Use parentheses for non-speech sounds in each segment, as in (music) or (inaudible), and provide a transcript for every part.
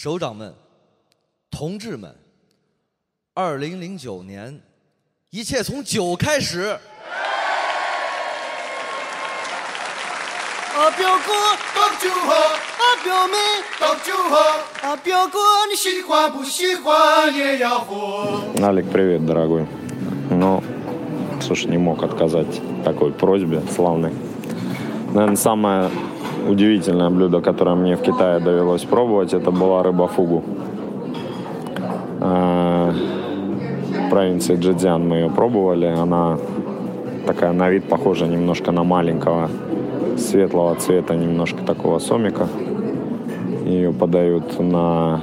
首长们、同志们，二零零九年，一切从酒开始。啊，表哥，倒酒喝；啊，表妹，倒酒喝；啊，表哥，你喜欢不喜欢也要喝。Алик, привет, дорогой. Ну, слушай, не мог отказать такой просьбе славной. Наверное, самое удивительное блюдо, которое мне в Китае довелось пробовать, это была рыба фугу. А, В провинции Джэцзян мы ее пробовали. Она такая на вид похожа немножко на маленького светлого цвета, немножко такого сомика. Ее подают на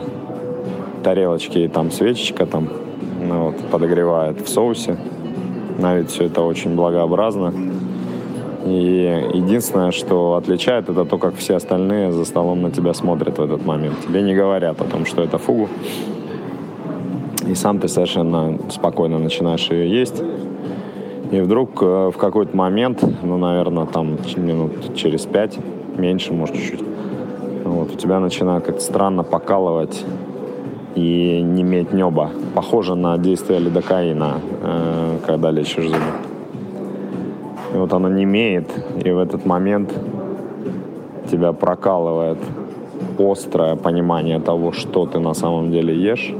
тарелочке, и там свечечка там ну, вот, подогревает в соусе. На вид все это очень благообразно. И единственное, что отличает, это то, как все остальные за столом на тебя смотрят в этот момент. Тебе не говорят о том, что это фугу. И сам ты совершенно спокойно начинаешь ее есть. И вдруг э, в какой-то момент, ну, наверное, там минут через пять, меньше, может, чуть-чуть, вот, у тебя начинает как-то странно покалывать и неметь небо. Похоже на действие лидокаина, э, когда лечишь зубы. И вот оно немеет, и в этот момент тебя прокалывает острое понимание того, что ты на самом деле ешь.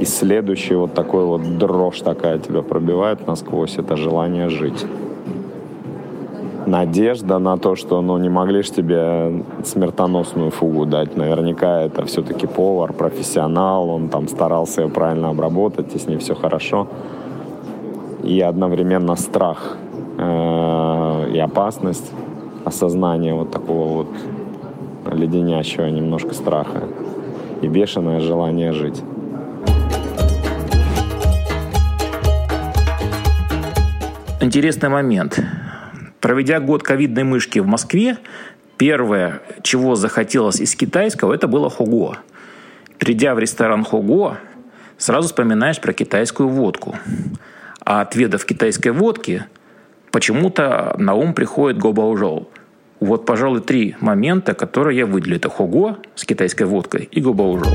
И следующий вот такой вот дрожь такая тебя пробивает насквозь, это желание жить. Надежда на то, что ну не могли ж тебе смертоносную фугу дать. Наверняка это все-таки повар, профессионал, он там старался ее правильно обработать, и с ней все хорошо. И одновременно страх и опасность, осознание вот такого вот леденящего немножко страха и бешеное желание жить. Интересный момент. Проведя год ковидной мышки в Москве, первое, чего захотелось из китайского, это было хуго. Придя в ресторан хуго, сразу вспоминаешь про китайскую водку. А отведав китайской водки, почему-то на ум приходит гобаужоу. Вот, пожалуй, три момента, которые я выделю. Это хуго с китайской водкой и гобаужоу.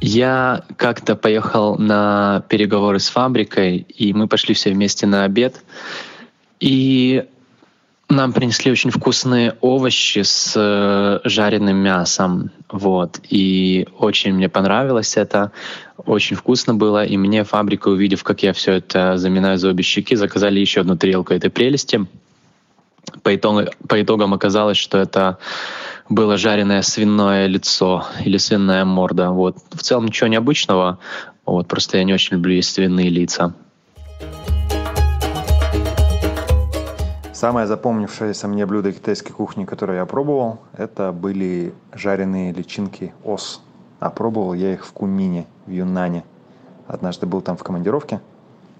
Я как-то поехал на переговоры с фабрикой, и мы пошли все вместе на обед. И нам принесли очень вкусные овощи с э, жареным мясом. Вот. И очень мне понравилось это. Очень вкусно было. И мне фабрика, увидев, как я все это заминаю за обе щеки, заказали еще одну тарелку этой прелести. По, итогу, по итогам оказалось, что это было жареное свиное лицо или свиная морда. Вот. В целом ничего необычного. Вот. Просто я не очень люблю есть свиные лица. Самое запомнившееся мне блюдо китайской кухни, которое я пробовал, это были жареные личинки ос. А пробовал я их в Куньмине, в Юннане. Однажды был там в командировке.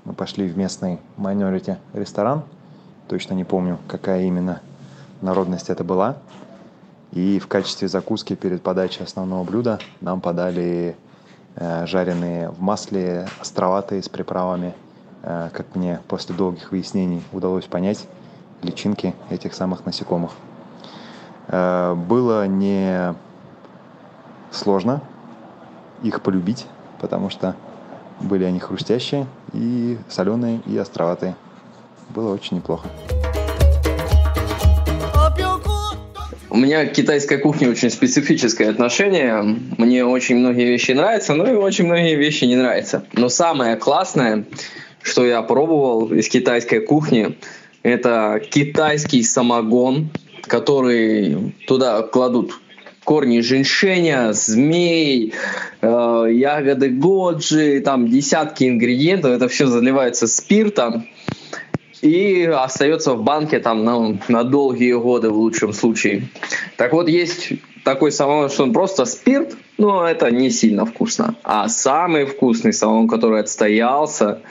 Мы пошли в местный minority ресторан. Точно не помню, какая именно народность это была. И в качестве закуски перед подачей основного блюда нам подали э, жареные в масле островатые с приправами. Э, как мне после долгих выяснений удалось понять, личинки этих самых насекомых. Э, было не сложно их полюбить, потому что были они хрустящие и соленые, и островатые. Было очень неплохо. У меня к китайской кухне очень специфическое отношение. Мне очень многие вещи нравятся, но и очень многие вещи не нравятся. Но самое классное, что я пробовал из китайской кухни, это китайский самогон, который туда кладут корни женьшеня, змей, э, ягоды годжи, там десятки ингредиентов. Это все заливается спиртом и остается в банке там на, на долгие годы в лучшем случае. Так вот, есть такой самогон, что он просто спирт, но это не сильно вкусно. А самый вкусный самогон, который отстоялся,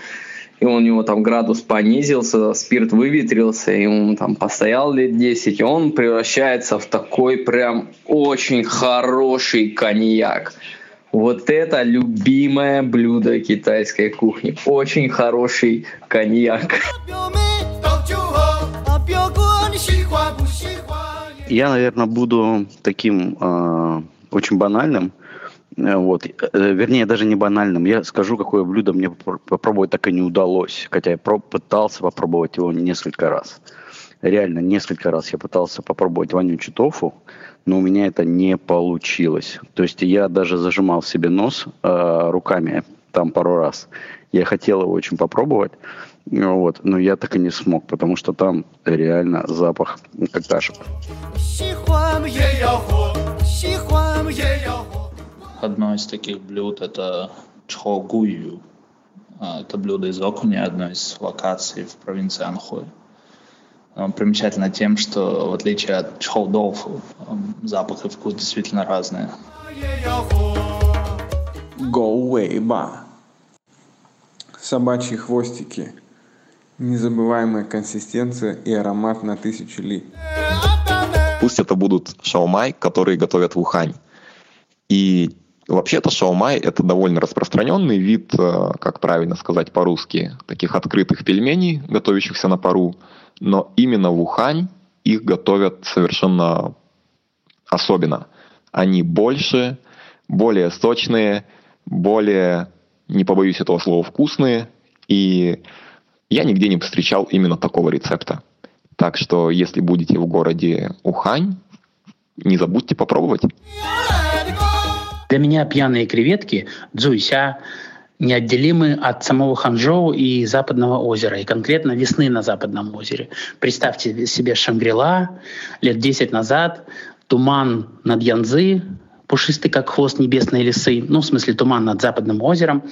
и у него там градус понизился, спирт выветрился, и он там постоял лет 10, и он превращается в такой прям очень хороший коньяк. Вот это любимое блюдо китайской кухни. Очень хороший коньяк. Я, наверное, буду таким э, очень банальным. Э, вот. Э, вернее, даже не банальным. Я скажу, какое блюдо мне попробовать так и не удалось. Хотя я пытался попробовать его несколько раз. Реально, несколько раз я пытался попробовать вонючий тофу, но у меня это не получилось. То есть я даже зажимал себе нос э, руками там пару раз. Я хотел его очень попробовать, вот, но я так и не смог, потому что там реально запах какашек. Одно из таких блюд это чхогую. А, это блюдо из окуня, одной из локаций в провинции Анхой. Он примечательно тем, что в отличие от чхоудофу, запах и вкус действительно разные. Гоуэйба. Собачьи хвостики. Незабываемая консистенция и аромат на тысячу ли. Пусть это будут шаумай, которые готовят в Ухань. И вообще-то шаумай – это довольно распространенный вид, э, как правильно сказать по-русски, таких открытых пельменей, готовящихся на пару. Но именно в Ухань их готовят совершенно особенно. Они больше, более сочные, более, не побоюсь этого слова, вкусные. И я нигде не встречал именно такого рецепта. Так что, если будете в городе Ухань, не забудьте попробовать. Для меня пьяные креветки, дзуйся, неотделимы от самого Ханчжоу и Западного озера, и конкретно весны на Западном озере. Представьте себе Шангрила лет 10 назад, туман над Янзы, пушистый, как хвост небесной лисы, ну, в смысле туман над Западным озером.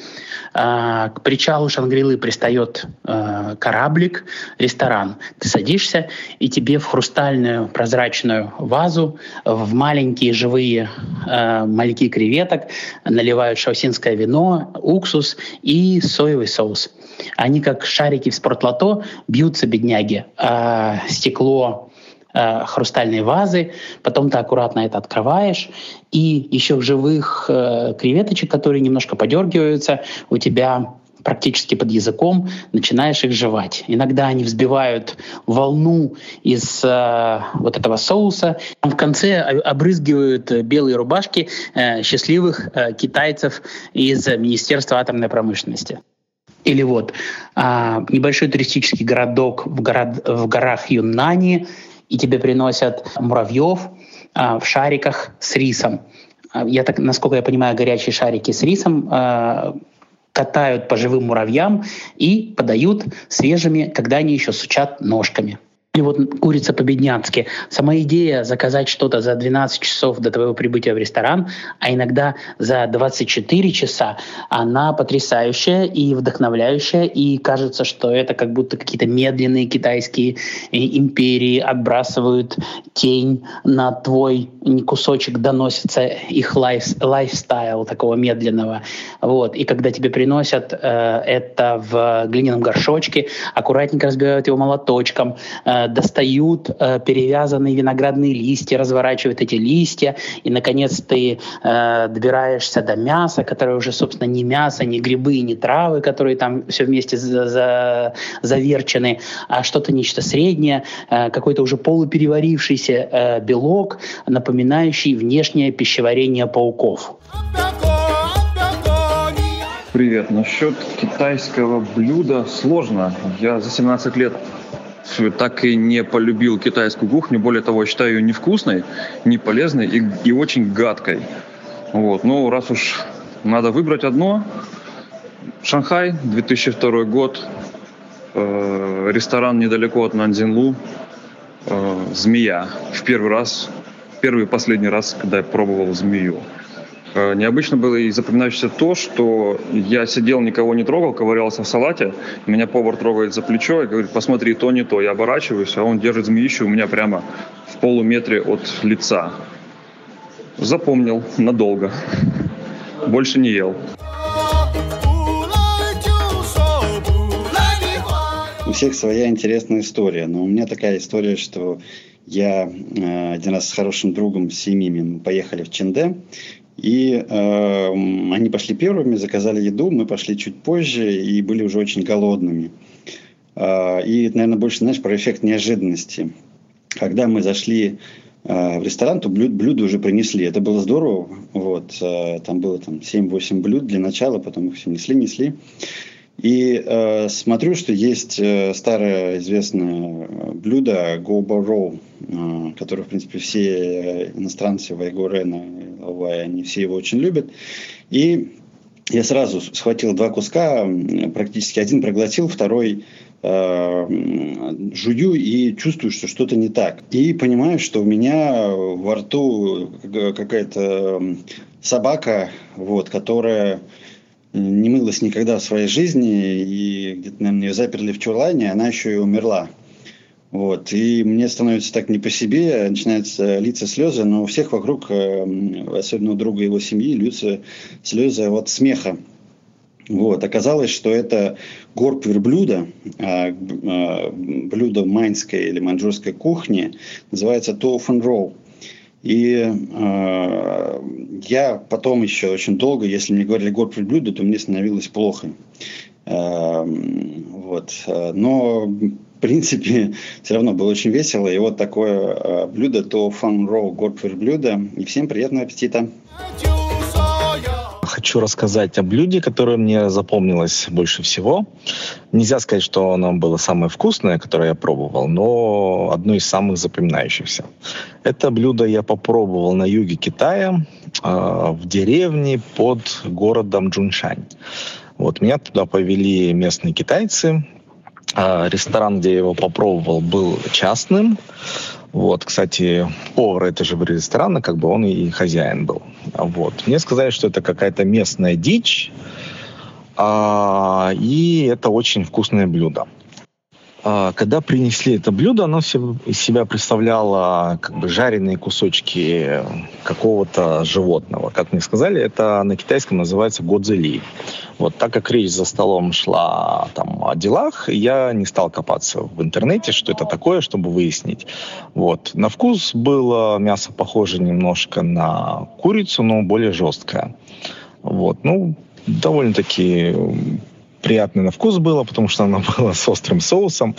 А, к причалу Шангрилы пристает а, кораблик, ресторан. Ты садишься, и тебе в хрустальную прозрачную вазу в маленькие живые а, мальки креветок наливают шаусинское вино, уксус и соевый соус. Они как шарики в спортлото бьются, бедняги. А стекло э, хрустальные вазы, потом ты аккуратно это открываешь, и еще живых э, креветочек, которые немножко подергиваются, у тебя практически под языком, начинаешь их жевать. Иногда они взбивают волну из э, вот этого соуса. В конце обрызгивают белые рубашки э, счастливых э, китайцев из Министерства атомной промышленности. Или вот э, небольшой туристический городок в, город, в горах Юнани, и тебе приносят муравьев а, в шариках с рисом. А, я так, насколько я понимаю, горячие шарики с рисом а, катают по живым муравьям и подают свежими, когда они еще сучат ножками. И вот курица по-бедняцки. Сама идея заказать что-то за 12 часов до твоего прибытия в ресторан, а иногда за 24 часа, она потрясающая и вдохновляющая. И кажется, что это как будто какие-то медленные китайские э, империи отбрасывают тень на твой кусочек, доносится их лайф, лайфстайл такого медленного. Вот. И когда тебе приносят э, это в глиняном горшочке, аккуратненько разбивают его молоточком, э, достают э, перевязанные виноградные листья, разворачивают эти листья, и, наконец, ты э, добираешься до мяса, которое уже, собственно, не мясо, не грибы, не травы, которые там все вместе за, за, заверчены, а что-то нечто среднее, э, какой-то уже полупереварившийся белок, напоминающий внешнее пищеварение пауков. Привет. Насчет китайского блюда сложно. Я за 17 лет так и не полюбил китайскую кухню. Более того, считаю ее невкусной, не полезной и, и очень гадкой. Вот. Ну, раз уж надо выбрать одно, Шанхай, 2002 год, э, ресторан недалеко от Нанзинлу, э, «Змея». В первый раз, первый и последний раз, когда я пробовал змею. Э, необычно было и запоминающееся то, что я сидел, никого не трогал, ковырялся в салате. Меня повар трогает за плечо и говорит, посмотри, то не то. Я оборачиваюсь, а он держит змеищу у меня прямо в полуметре от лица. Запомнил надолго. (laughs) Больше не ел. У всех своя интересная история, но у меня такая история, что я э, один раз с хорошим другом, с семьями, мы поехали в Ченде, и э, они пошли первыми, заказали еду, мы пошли чуть позже и были уже очень голодными. Э, и, наверное, больше, знаешь, про эффект неожиданности. Когда мы зашли в ресторан, то блюд, блюда уже принесли. Это было здорово. Вот, там было там 7-8 блюд для начала, потом их все несли, несли. И э, смотрю, что есть э, старое известное блюдо Gobo Roll, э, которое, в принципе, все иностранцы Вайгорена и Лавай, они все его очень любят. И я сразу схватил два куска, практически один проглотил, второй э, жую и чувствую, что что-то не так. И понимаю, что у меня во рту какая-то собака, вот, которая не мылась никогда в своей жизни, и где-то, наверное, ее заперли в чулане, она еще и умерла. Вот. И мне становится так не по себе, начинаются литься слезы, но у всех вокруг, э, особенно у друга его семьи, льются слезы от смеха. Вот. Оказалось, что это горб верблюда, а, а, блюдо майнской или маньчжурской кухни, называется тоуфен роу. И э, я потом еще очень долго, если мне говорили горб блюдо, то мне становилось плохо. Э, вот. Но, принципе, (laughs) все равно было очень весело. И вот такое э, блюдо, то фан роу горб блюдо. И всем приятного аппетита! хочу рассказать о блюде, которое мне запомнилось больше всего. Нельзя сказать, что оно было самое вкусное, которое я пробовал, но одно из самых запоминающихся. Это блюдо я попробовал на юге Китая, э, в деревне под городом Джуншань. Вот меня туда повели местные китайцы. Э, ресторан, где я его попробовал, был частным. Вот, кстати, повар этого же ресторана, как бы он и хозяин был. Вот. Мне сказали, что это какая-то местная дичь, а, и это очень вкусное блюдо. А, когда принесли это блюдо, оно из себя представляло как бы жареные кусочки какого-то животного. Как мне сказали, это на китайском называется годзели. Вот так как речь за столом шла там о делах, я не стал копаться в интернете, что это такое, чтобы выяснить. Вот. На вкус было мясо похоже немножко на курицу, но более жесткое. Вот. Ну, довольно-таки приятное на вкус было, потому что оно было с острым соусом.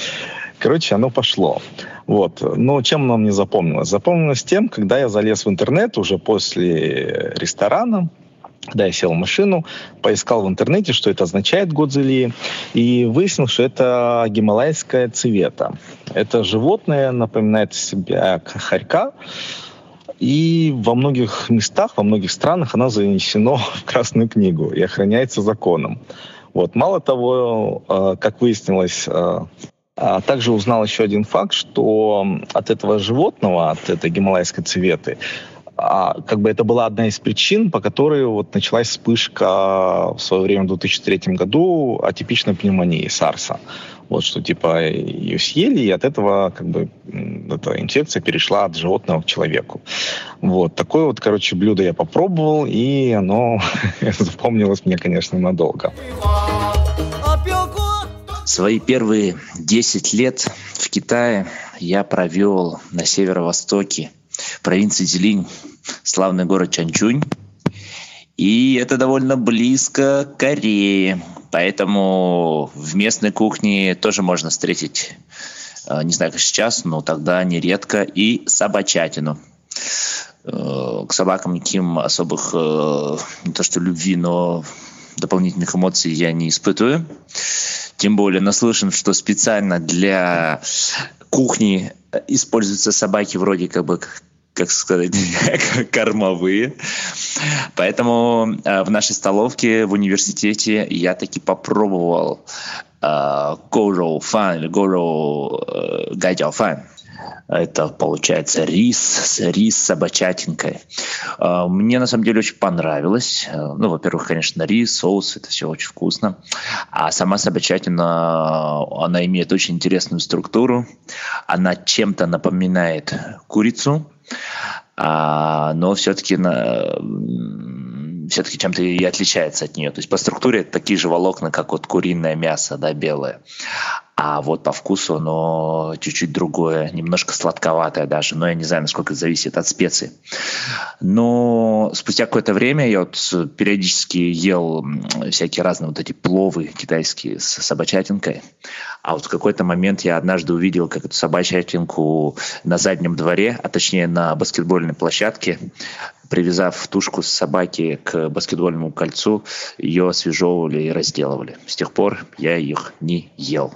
Короче, оно пошло. Вот. Но чем оно мне запомнилось? Запомнилось тем, когда я залез в интернет уже после ресторана, когда я сел в машину, поискал в интернете, что это означает Годзели, и выяснил, что это гималайская цвета. Это животное напоминает себя хорька, и во многих местах, во многих странах оно занесено (laughs) в Красную книгу и охраняется законом. Вот. Мало того, э, как выяснилось, э, а также узнал еще один факт, что от этого животного, от этой гималайской цветы, а, как бы это была одна из причин, по которой вот началась вспышка в свое время в 2003 году атипичной пневмонии САРСа. Вот что типа ее съели, и от этого как бы эта инфекция перешла от животного к человеку. Вот такое вот, короче, блюдо я попробовал, и оно (laughs) запомнилось мне, конечно, надолго. Свои первые 10 лет в Китае я провел на северо-востоке провинции Зелинь, славный город Чанчунь. И это довольно близко к Корее. Поэтому в местной кухне тоже можно встретить, э, не знаю, как сейчас, но тогда нередко, и собачатину. Э, к собакам никаким особых, э, не то что любви, но дополнительных эмоций я не испытываю. Тем более наслышан, что специально для кухни используются собаки вроде как бы как сказать, (laughs) кормовые. Поэтому э, в нашей столовке в университете я таки попробовал э, гоу фан или гоу э, гайдяо фан. Это получается рис, рис с собачатинкой. Э, мне на самом деле очень понравилось. Э, ну, во-первых, конечно, рис, соус, это все очень вкусно. А сама собачатина, она имеет очень интересную структуру. Она чем-то напоминает курицу, а, но все-таки на, все-таки чем-то и отличается от нее. То есть по структуре это такие же волокна, как вот куриное мясо, да, белое. А вот по вкусу оно чуть-чуть другое, немножко сладковатое даже, но я не знаю, насколько это зависит от специй. Но спустя какое-то время я вот периодически ел всякие разные вот эти пловы китайские с собачатинкой. А вот в какой-то момент я однажды увидел как эту собачатинку на заднем дворе, а точнее на баскетбольной площадке, привязав тушку с собаки к баскетбольному кольцу, ее освежевывали и разделывали. С тех пор я их не ел.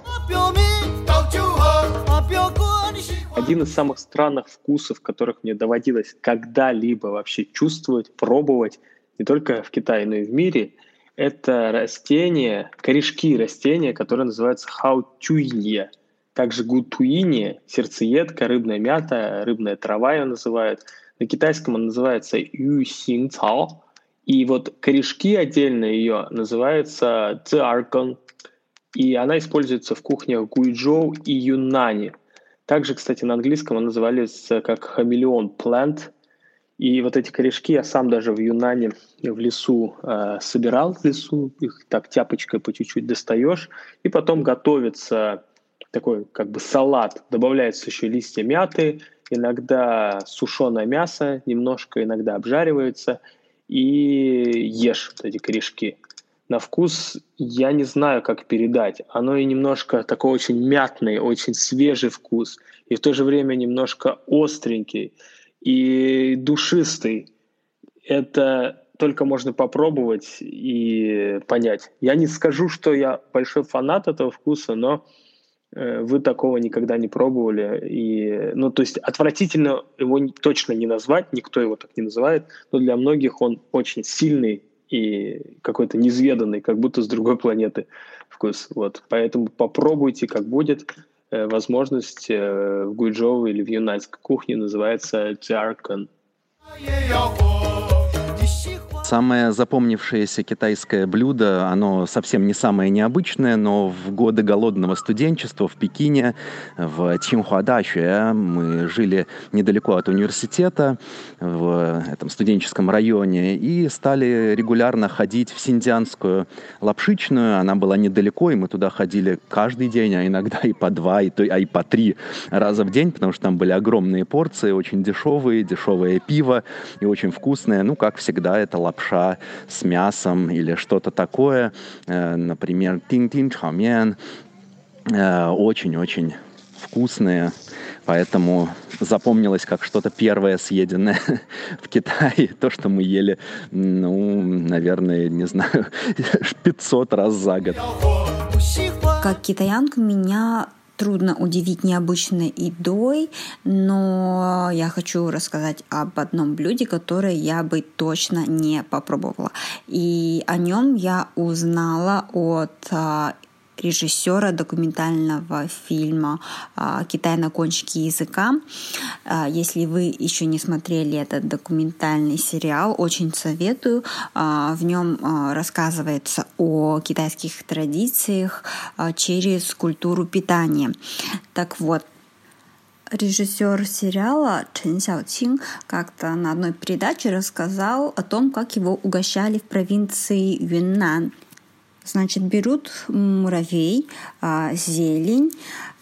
Один из самых странных вкусов, которых мне доводилось когда-либо вообще чувствовать, пробовать, не только в Китае, но и в мире, это растение, корешки растения, которое называется хаучуинье. Также гутуинье, сердцеедка, рыбная мята, рыбная трава ее называют. На китайском она называется юсинцао. И вот корешки отдельно ее называются циаркон. И она используется в кухнях Гуйчжоу и Юнани. Также, кстати, на английском она назывались как хамелеон plant. И вот эти корешки я сам даже в Юнане в лесу э, собирал в лесу, их так тяпочкой по чуть-чуть достаешь, и потом готовится такой как бы салат, добавляется еще листья мяты, иногда сушеное мясо, немножко иногда обжаривается, и ешь вот эти корешки. На вкус я не знаю, как передать. Оно и немножко такой очень мятный, очень свежий вкус, и в то же время немножко остренький и душистый. Это только можно попробовать и понять. Я не скажу, что я большой фанат этого вкуса, но э, вы такого никогда не пробовали. И, ну, то есть отвратительно его точно не назвать, никто его так не называет, но для многих он очень сильный и какой-то неизведанный, как будто с другой планеты вкус. Вот. Поэтому попробуйте, как будет. Э, возможность э, в Гуйчжоу или в юнаньской кухне называется джаркан. Самое запомнившееся китайское блюдо, оно совсем не самое необычное, но в годы голодного студенчества в Пекине, в Чинхуадаче, мы жили недалеко от университета, в этом студенческом районе, и стали регулярно ходить в синдианскую лапшичную. Она была недалеко, и мы туда ходили каждый день, а иногда и по два, и, то, а и по три раза в день, потому что там были огромные порции, очень дешевые, дешевое пиво и очень вкусное. Ну, как всегда, это лапша лапша с мясом или что-то такое, э, например, тин-тин чаомен, э, очень-очень вкусные, поэтому запомнилось как что-то первое съеденное (laughs) в Китае, то, что мы ели, ну, наверное, не знаю, (laughs) 500 раз за год. Как китаянка меня трудно удивить необычной едой, но я хочу рассказать об одном блюде, которое я бы точно не попробовала. И о нем я узнала от а, режиссера документального фильма а, «Китай на кончике языка». А, если вы еще не смотрели этот документальный сериал, очень советую. А, в нем рассказывается о китайских традициях через культуру питания. Так вот, режиссер сериала Чен Сяочин как-то на одной передаче рассказал о том, как его угощали в провинции Юннан – Значит, берут муравей, а, зелень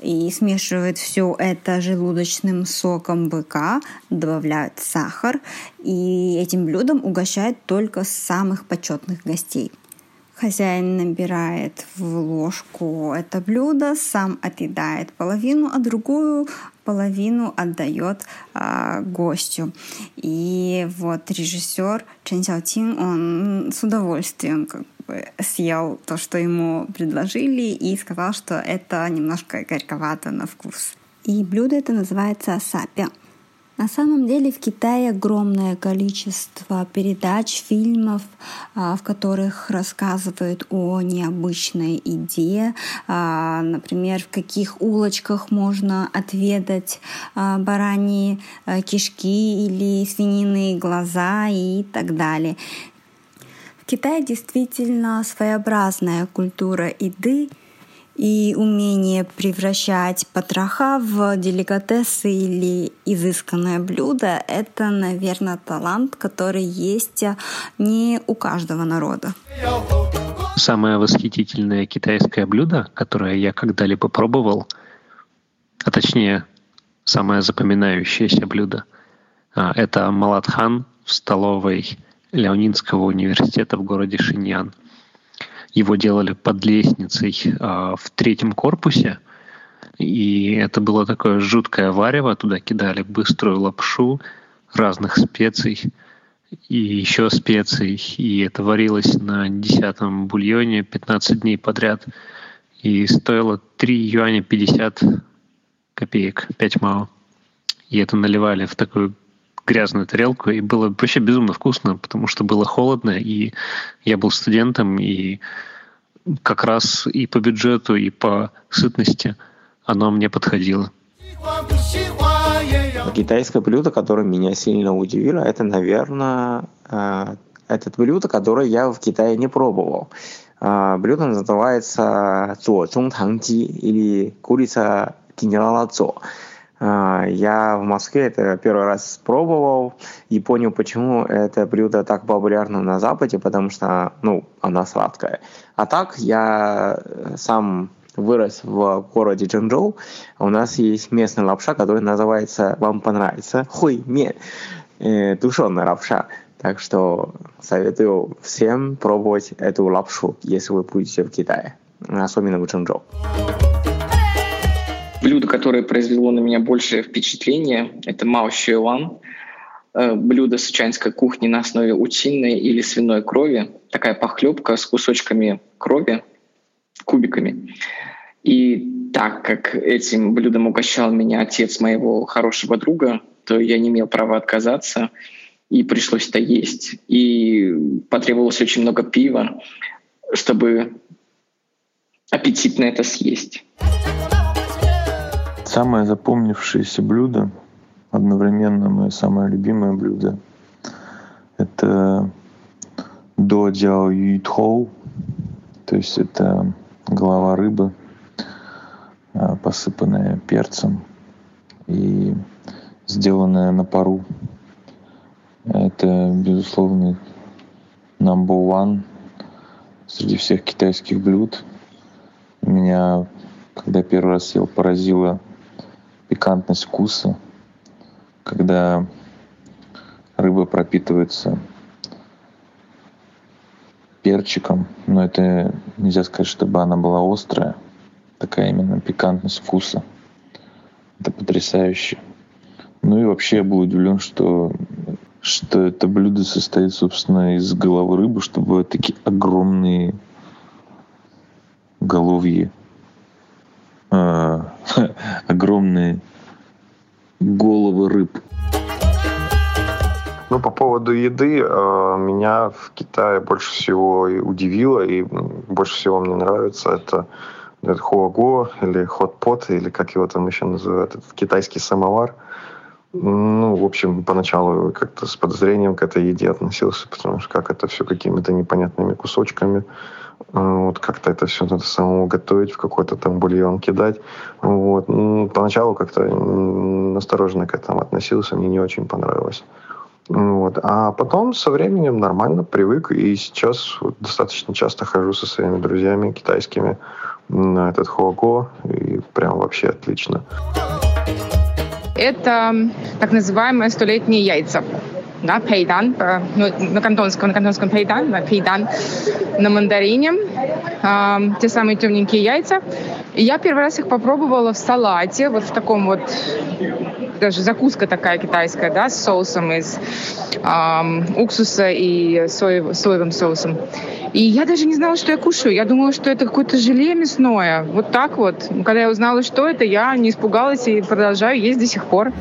и смешивают все это желудочным соком быка, добавляют сахар и этим блюдом угощают только самых почетных гостей. Хозяин набирает в ложку это блюдо, сам отъедает половину, а другую половину отдает а, гостю. И вот режиссер Чен Сяотин, он с удовольствием съел то, что ему предложили, и сказал, что это немножко горьковато на вкус. И блюдо это называется сапя. На самом деле в Китае огромное количество передач, фильмов, а, в которых рассказывают о необычной идее, а, например, в каких улочках можно отведать а, бараньи кишки или свининые глаза и так далее. В Китае действительно своеобразная культура еды, и умение превращать потроха в деликатесы или изысканное блюдо — это, наверное, талант, который есть не у каждого народа. Самое восхитительное китайское блюдо, которое я когда-либо пробовал, а точнее, самое запоминающееся блюдо, а, это малатхан в столовой Леонинского университета в городе Шиньян — его делали под лестницей а, в третьем корпусе. И это было такое жуткое варево. Туда кидали быструю лапшу разных специй и еще специй. И это варилось на десятом бульоне 15 дней подряд. И стоило 3 юаня 50 копеек, 5 мао. И это наливали в такую грязную тарелку, и было вообще безумно вкусно, потому что было холодно, и я был студентом, и как раз и по бюджету, и по сытности оно мне подходило. Китайское блюдо, которое меня сильно удивило, это, наверное, э, этот блюдо, которое я в Китае не пробовал. Э, блюдо называется цо танги или курица генерала цо. А, я в Москве это первый раз пробовал и понял, почему это блюдо так популярно на Западе, потому что, ну, она сладкая. А так я сам вырос в городе Чжэнчжоу. У нас есть местная лапша, которая называется, вам понравится, хуй мен, э, тушеная лапша. Так что советую всем пробовать эту лапшу, если вы будете в Китае, особенно в Чжэнчжоу. Блюдо, которое произвело на меня большее впечатление, это Мао Шуэлан. Э, блюдо сычанской кухни на основе утиной или свиной крови. Такая похлебка с кусочками крови, кубиками. И так как этим блюдом угощал меня отец моего хорошего друга, то я не имел права отказаться, и пришлось это есть. И потребовалось очень много пива, чтобы аппетитно это съесть. Самое запомнившееся блюдо, одновременно мое самое любимое блюдо, это до юйтхоу, то есть это голова рыбы, а, посыпанная перцем и сделанная на пару. Это, безусловно, number one среди всех китайских блюд. Меня, когда первый раз съел, поразило пикантность вкуса, когда рыба пропитывается перчиком, но это нельзя сказать, чтобы она была острая, такая именно пикантность вкуса. Это потрясающе. Ну и вообще я был удивлен, что, что это блюдо состоит, собственно, из головы рыбы, чтобы такие огромные головьи (laughs) огромные головы рыб. Ну, по поводу еды, э, меня в Китае больше всего удивило и больше всего мне нравится это, это хуаго или хот-пот, или как его там еще называют, это китайский самовар. Ну, в общем, поначалу как-то с подозрением к этой еде относился, потому что как это все какими-то непонятными кусочками вот как-то это все надо самому готовить, в какой-то там бульон кидать. Вот. Ну, поначалу как-то осторожно к этому относился, мне не очень понравилось. Вот. А потом со временем нормально привык, и сейчас достаточно часто хожу со своими друзьями китайскими на этот хуаго, и прям вообще отлично. Это так называемые столетние яйца да, пейдан, э, ну, на кантонском, на кантонском пейдан, на пейдан на мандарине, э, те самые темненькие яйца. И я первый раз их попробовала в салате, вот в таком вот, даже закуска такая китайская, да, с соусом из э, уксуса и соев, соевым соусом. И я даже не знала, что я кушаю. Я думала, что это какое-то желе мясное. Вот так вот. Когда я узнала, что это, я не испугалась и продолжаю есть до сих пор.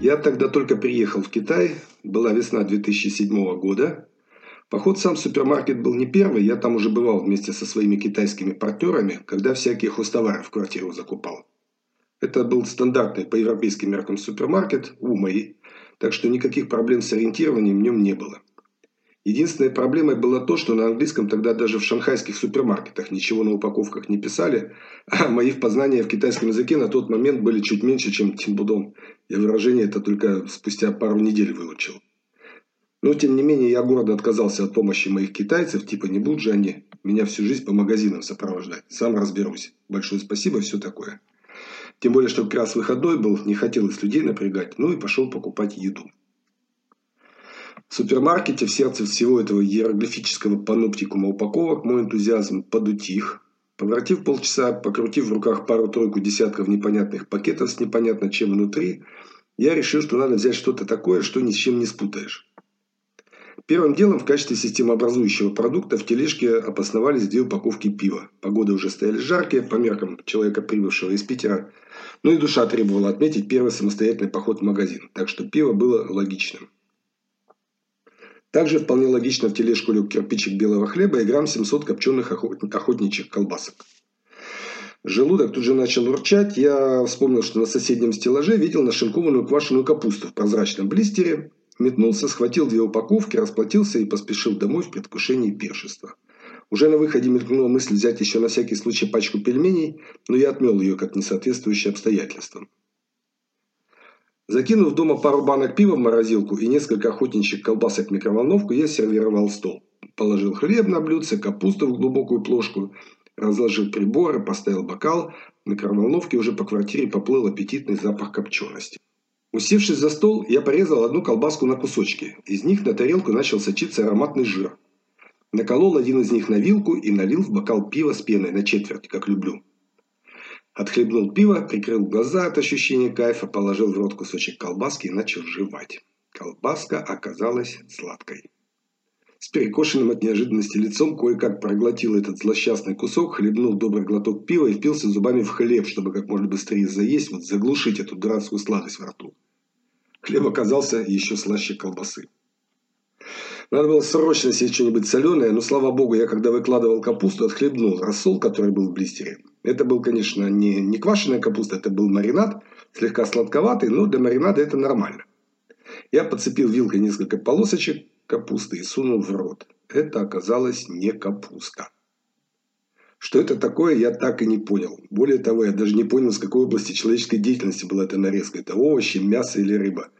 Я тогда только приехал в Китай, была весна 2007 года. Поход сам супермаркет был не первый, я там уже бывал вместе со своими китайскими партнерами, когда всякие хостовары в квартиру закупал. Это был стандартный по европейским меркам супермаркет, умой, так что никаких проблем с ориентированием в нем не было. Единственной проблемой было то, что на английском тогда даже в шанхайских супермаркетах ничего на упаковках не писали, а мои познания в китайском языке на тот момент были чуть меньше, чем Тимбудон. Я выражение это только спустя пару недель выучил. Но, тем не менее, я гордо отказался от помощи моих китайцев, типа не будут же они меня всю жизнь по магазинам сопровождать. Сам разберусь. Большое спасибо, все такое. Тем более, что как раз выходной был, не хотелось людей напрягать, ну и пошел покупать еду. В супермаркете в сердце всего этого иероглифического паноптикума упаковок мой энтузиазм подутих. Повратив полчаса, покрутив в руках пару-тройку десятков непонятных пакетов с непонятно чем внутри, я решил, что надо взять что-то такое, что ни с чем не спутаешь. Первым делом в качестве системообразующего продукта в тележке обосновались две упаковки пива. Погода уже стояли жаркие, по меркам человека, прибывшего из Питера. Ну и душа требовала отметить первый самостоятельный поход в магазин. Так что пиво было логичным. Также вполне логично в тележку лег кирпичик белого хлеба и грамм 700 копченых охотничьих колбасок. Желудок тут же начал урчать. Я вспомнил, что на соседнем стеллаже видел нашинкованную квашеную капусту в прозрачном блистере. Метнулся, схватил две упаковки, расплатился и поспешил домой в предвкушении пиршества. Уже на выходе мелькнула мысль взять еще на всякий случай пачку пельменей, но я отмел ее как несоответствующие обстоятельствам. Закинув дома пару банок пива в морозилку и несколько охотничьих колбасок в микроволновку, я сервировал стол. Положил хлеб на блюдце, капусту в глубокую плошку, разложил приборы, поставил бокал. В микроволновке уже по квартире поплыл аппетитный запах копчености. Усевшись за стол, я порезал одну колбаску на кусочки. Из них на тарелку начал сочиться ароматный жир. Наколол один из них на вилку и налил в бокал пива с пеной на четверть, как люблю. Отхлебнул пиво, прикрыл глаза от ощущения кайфа, положил в рот кусочек колбаски и начал жевать. Колбаска оказалась сладкой. С перекошенным от неожиданности лицом кое-как проглотил этот злосчастный кусок, хлебнул добрый глоток пива и впился зубами в хлеб, чтобы как можно быстрее заесть, вот заглушить эту дурацкую сладость во рту. Хлеб оказался еще слаще колбасы. Надо было срочно себе что-нибудь соленое, но, слава богу, я когда выкладывал капусту, отхлебнул рассол, который был в блистере. Это был, конечно, не, не квашеная капуста, это был маринад, слегка сладковатый, но для маринада это нормально. Я подцепил вилкой несколько полосочек капусты и сунул в рот. Это оказалось не капуста. Что это такое, я так и не понял. Более того, я даже не понял, с какой области человеческой деятельности была эта нарезка. Это овощи, мясо или рыба.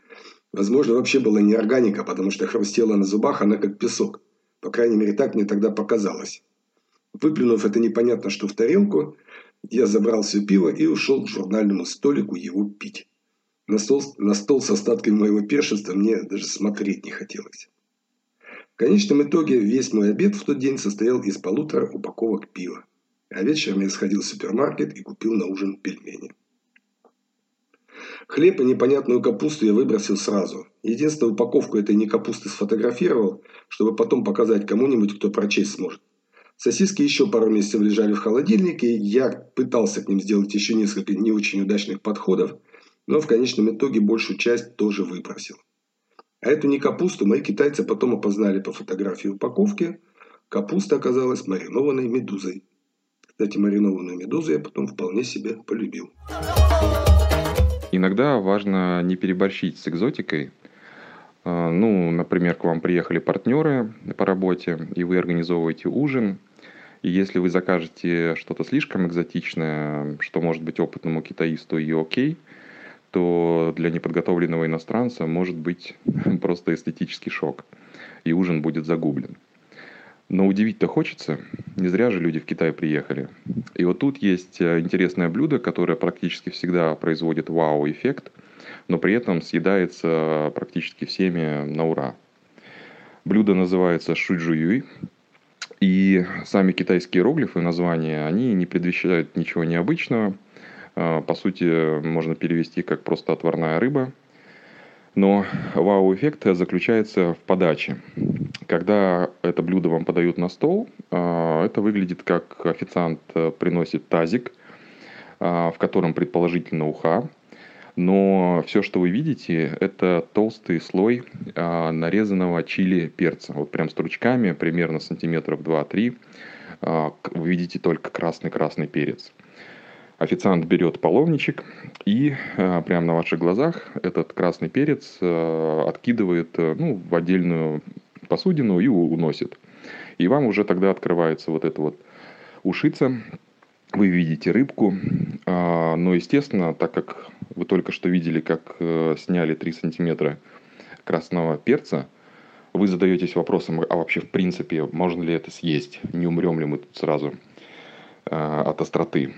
Возможно, вообще была не органика, потому что хрустела на зубах она как песок. По крайней мере, так мне тогда показалось. Выплюнув это непонятно что в тарелку, я забрал все пиво и ушел к журнальному столику его пить. На стол, на стол с остатками моего першества мне даже смотреть не хотелось. В конечном итоге весь мой обед в тот день состоял из полутора упаковок пива. А вечером я сходил в супермаркет и купил на ужин пельмени. Хлеб и непонятную капусту я выбросил сразу. Единственную упаковку этой не капусты сфотографировал, чтобы потом показать кому-нибудь, кто прочесть сможет. Сосиски еще пару месяцев лежали в холодильнике. Я пытался к ним сделать еще несколько не очень удачных подходов, но в конечном итоге большую часть тоже выбросил. А эту не капусту мои китайцы потом опознали по фотографии упаковки. Капуста оказалась маринованной медузой. Кстати, маринованную медузу я потом вполне себе полюбил. Иногда важно не переборщить с экзотикой. А, ну, например, к вам приехали партнеры по работе, и вы организовываете ужин. И если вы закажете что-то слишком экзотичное, что может быть опытному китаисту и окей, то для неподготовленного иностранца может быть (laughs) просто эстетический шок, и ужин будет загублен. Но удивить-то хочется. Не зря же люди в Китай приехали. И вот тут есть э, интересное блюдо, которое практически всегда производит вау-эффект, но при этом съедается практически всеми на ура. Блюдо называется шуджуюй, и сами китайские иероглифы, названия, они не предвещают ничего необычного. А, по сути, можно перевести как просто отварная рыба. Но вау-эффект заключается в подаче. Когда это блюдо вам подают на стол, а, это выглядит как официант э, приносит тазик, а, в котором предположительно уха, но все, что вы видите, это толстый слой а, нарезанного чили перца. Вот прям стручками, примерно сантиметров 2-3, вы видите только красный-красный перец. Официант берет половничек и прямо на ваших глазах этот красный перец откидывает ну, в отдельную посудину и уносит. И вам уже тогда открывается вот эта вот ушица, вы видите рыбку, а, но, естественно, так как вы только что видели, как э, сняли 3 сантиметра красного перца, вы задаетесь вопросом, а вообще в принципе можно ли это съесть, не умрем ли мы тут сразу а, от остроты.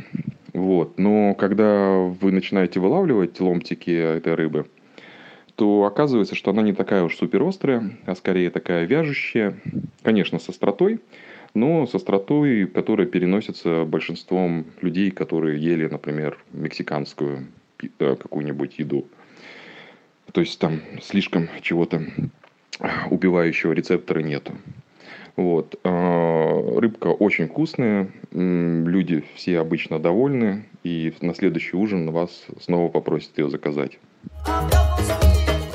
Вот. Но когда вы начинаете вылавливать ломтики этой рыбы, то оказывается, что она не такая уж супер острая, а скорее такая вяжущая. Конечно, с остротой, но с остротой, которая переносится большинством людей, которые ели, например, мексиканскую э, какую-нибудь еду. То есть там слишком чего-то убивающего рецептора нету. Вот. А, рыбка очень вкусная, люди все обычно довольны, и на следующий ужин вас снова попросят ее заказать.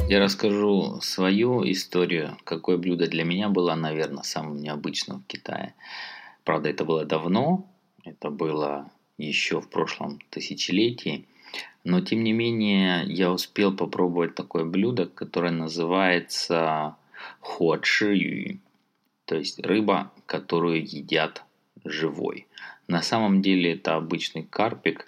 Я расскажу свою историю, какое блюдо для меня было, наверное, самым необычным в Китае. Правда, это было давно, это было еще в прошлом тысячелетии, но тем не менее я успел попробовать такое блюдо, которое называется хуачию, то есть рыба, которую едят живой. На самом деле это обычный карпик,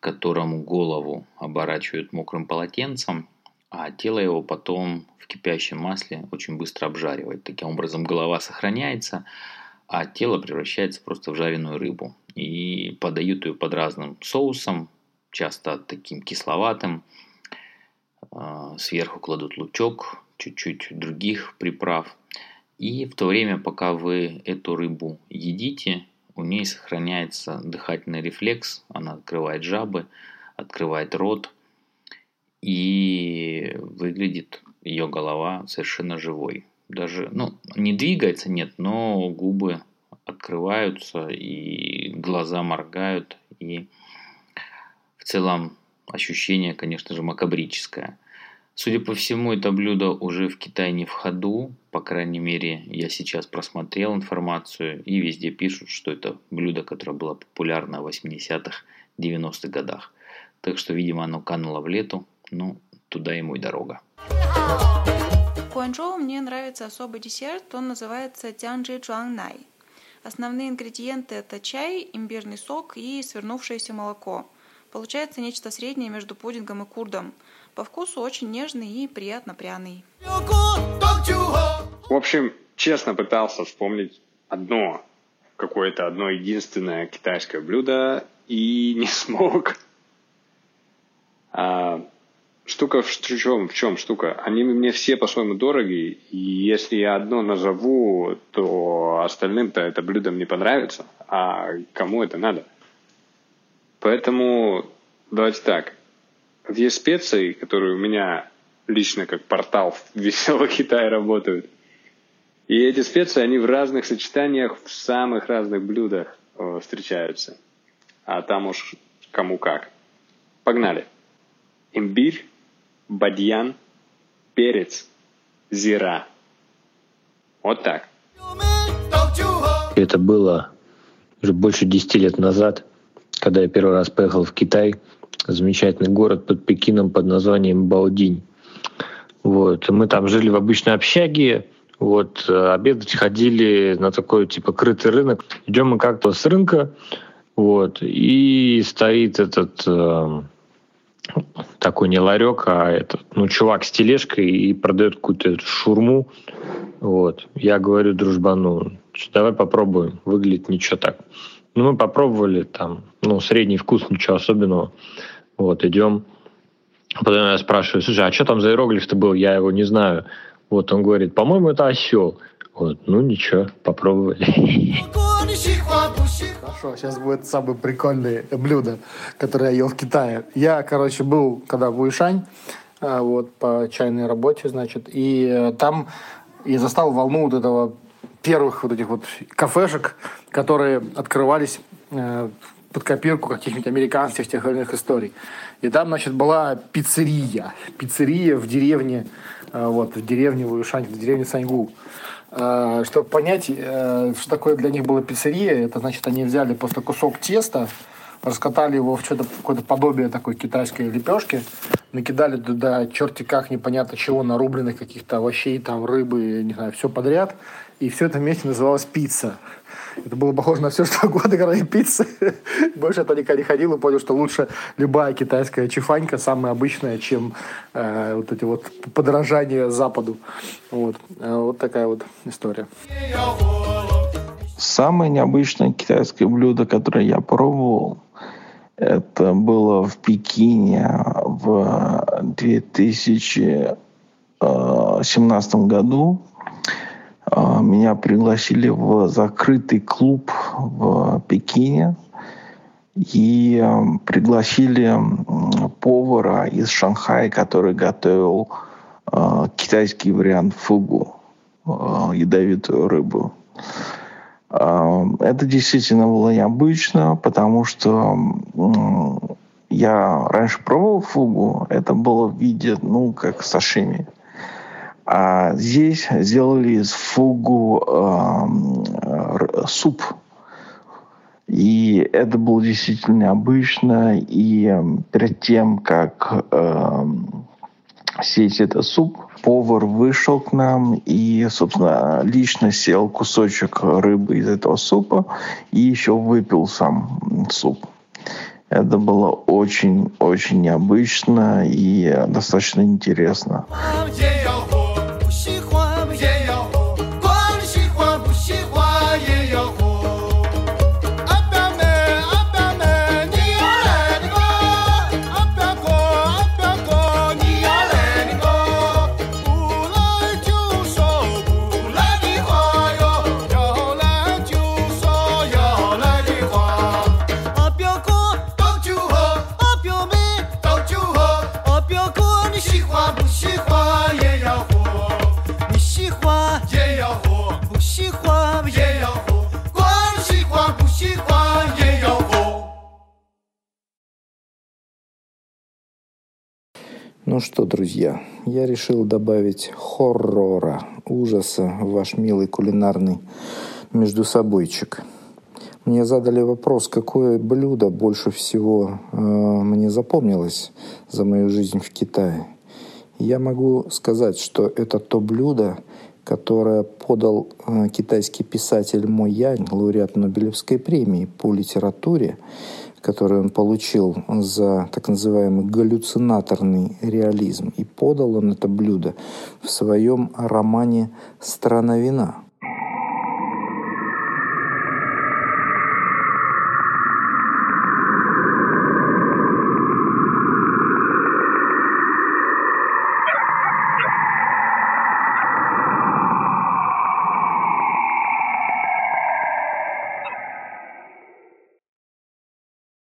которому голову оборачивают мокрым полотенцем, а тело его потом в кипящем масле очень быстро обжаривает. Таким образом голова сохраняется, а тело превращается просто в жареную рыбу. И подают ее под разным соусом, часто таким кисловатым. А, сверху кладут лучок, чуть-чуть других приправ. И в то время, пока вы эту рыбу едите, у ней сохраняется дыхательный рефлекс, она открывает жабы, открывает рот, и выглядит ее голова совершенно живой. Даже, ну, не двигается, нет, но губы открываются, и глаза моргают, и в целом ощущение, конечно же, макабрическое – Судя по всему, это блюдо уже в Китае не в ходу. По крайней мере, я сейчас просмотрел информацию, и везде пишут, что это блюдо, которое было популярно в 80-х, 90-х годах. Так что, видимо, оно кануло в лету. Ну, туда ему и дорога. В Гуанчжоу мне нравится особый десерт, он называется тянджи Най. Основные ингредиенты это чай, имбирный сок и свернувшееся молоко. Получается нечто среднее между пудингом и курдом – по вкусу очень нежный и приятно пряный. В общем, честно пытался вспомнить одно, какое-то одно единственное китайское блюдо и (laughs) не смог. А, штука в чем, в чем штука? Они мне все по-своему дороги, и если я одно назову, то остальным-то это блюдо не понравится, а кому это надо? Поэтому давайте так. Есть специи, которые у меня лично как портал в веселого (laughs) Китая работают. И эти специи, они в разных сочетаниях, в самых разных блюдах э, встречаются. А там уж кому как. Погнали. Имбирь, бадьян, перец, зира. Вот так. Это было уже больше 10 лет назад, когда я первый раз поехал в Китай – замечательный город под Пекином под названием Баодинь. Вот. Мы там жили в обычной общаге, вот, э, обедать ходили на такой, типа, крытый рынок. Идем мы как-то с рынка, вот, и стоит этот э, такой не ларек, а этот, ну, чувак с тележкой и продает какую-то шурму. Вот. Я говорю дружбану, давай попробуем. Выглядит ничего так. Ну, мы попробовали там, ну, средний вкус, ничего особенного. Вот, идем. Потом я спрашиваю, слушай, а что там за иероглиф-то был? Я его не знаю. Вот он говорит, по-моему, это осел. Вот, ну ничего, попробовали. Хорошо, сейчас будет самое прикольное блюдо, которое я ел в Китае. Я, короче, был, когда в Уишань, а, вот, по чайной работе, значит, и э, там я застал волну вот этого первых вот этих вот кафешек, которые открывались э, под копирку каких-нибудь американских тех или иных историй. И там, значит, была пиццерия. Пиццерия в деревне, э, вот, в деревне Вуюшань, в деревне Саньгу. Э, чтобы понять, э, что такое для них была пиццерия, это, значит, они взяли просто кусок теста, раскатали его в что-то какое-то подобие такой китайской лепешки, накидали туда черти как непонятно чего, нарубленных каких-то овощей, там рыбы, не знаю, все подряд, и все это вместе называлось пицца. Это было похоже на все, что годы, кроме пиццы. (laughs) Больше это никогда не ходил и понял, что лучше любая китайская чифанька, самая обычная, чем э, вот эти вот подражания Западу. Вот. Э, вот такая вот история. Самое необычное китайское блюдо, которое я пробовал, это было в Пекине в 2000 2017 году меня пригласили в закрытый клуб в Пекине и пригласили повара из Шанхая, который готовил китайский вариант фугу, ядовитую рыбу. Это действительно было необычно, потому что я раньше пробовал фугу, это было в виде, ну, как сашими. А здесь сделали из фугу э, суп. И это было действительно необычно. И перед тем, как э, сесть этот суп, повар вышел к нам и, собственно, лично сел кусочек рыбы из этого супа и еще выпил сам суп. Это было очень-очень необычно и достаточно интересно. Ну что, друзья, я решил добавить хоррора, ужаса в ваш милый кулинарный междусобойчик. Мне задали вопрос, какое блюдо больше всего э, мне запомнилось за мою жизнь в Китае. Я могу сказать, что это то блюдо, которое подал э, китайский писатель Мо Янь, лауреат Нобелевской премии по литературе, который он получил за так называемый галлюцинаторный реализм. И подал он это блюдо в своем романе «Страна вина».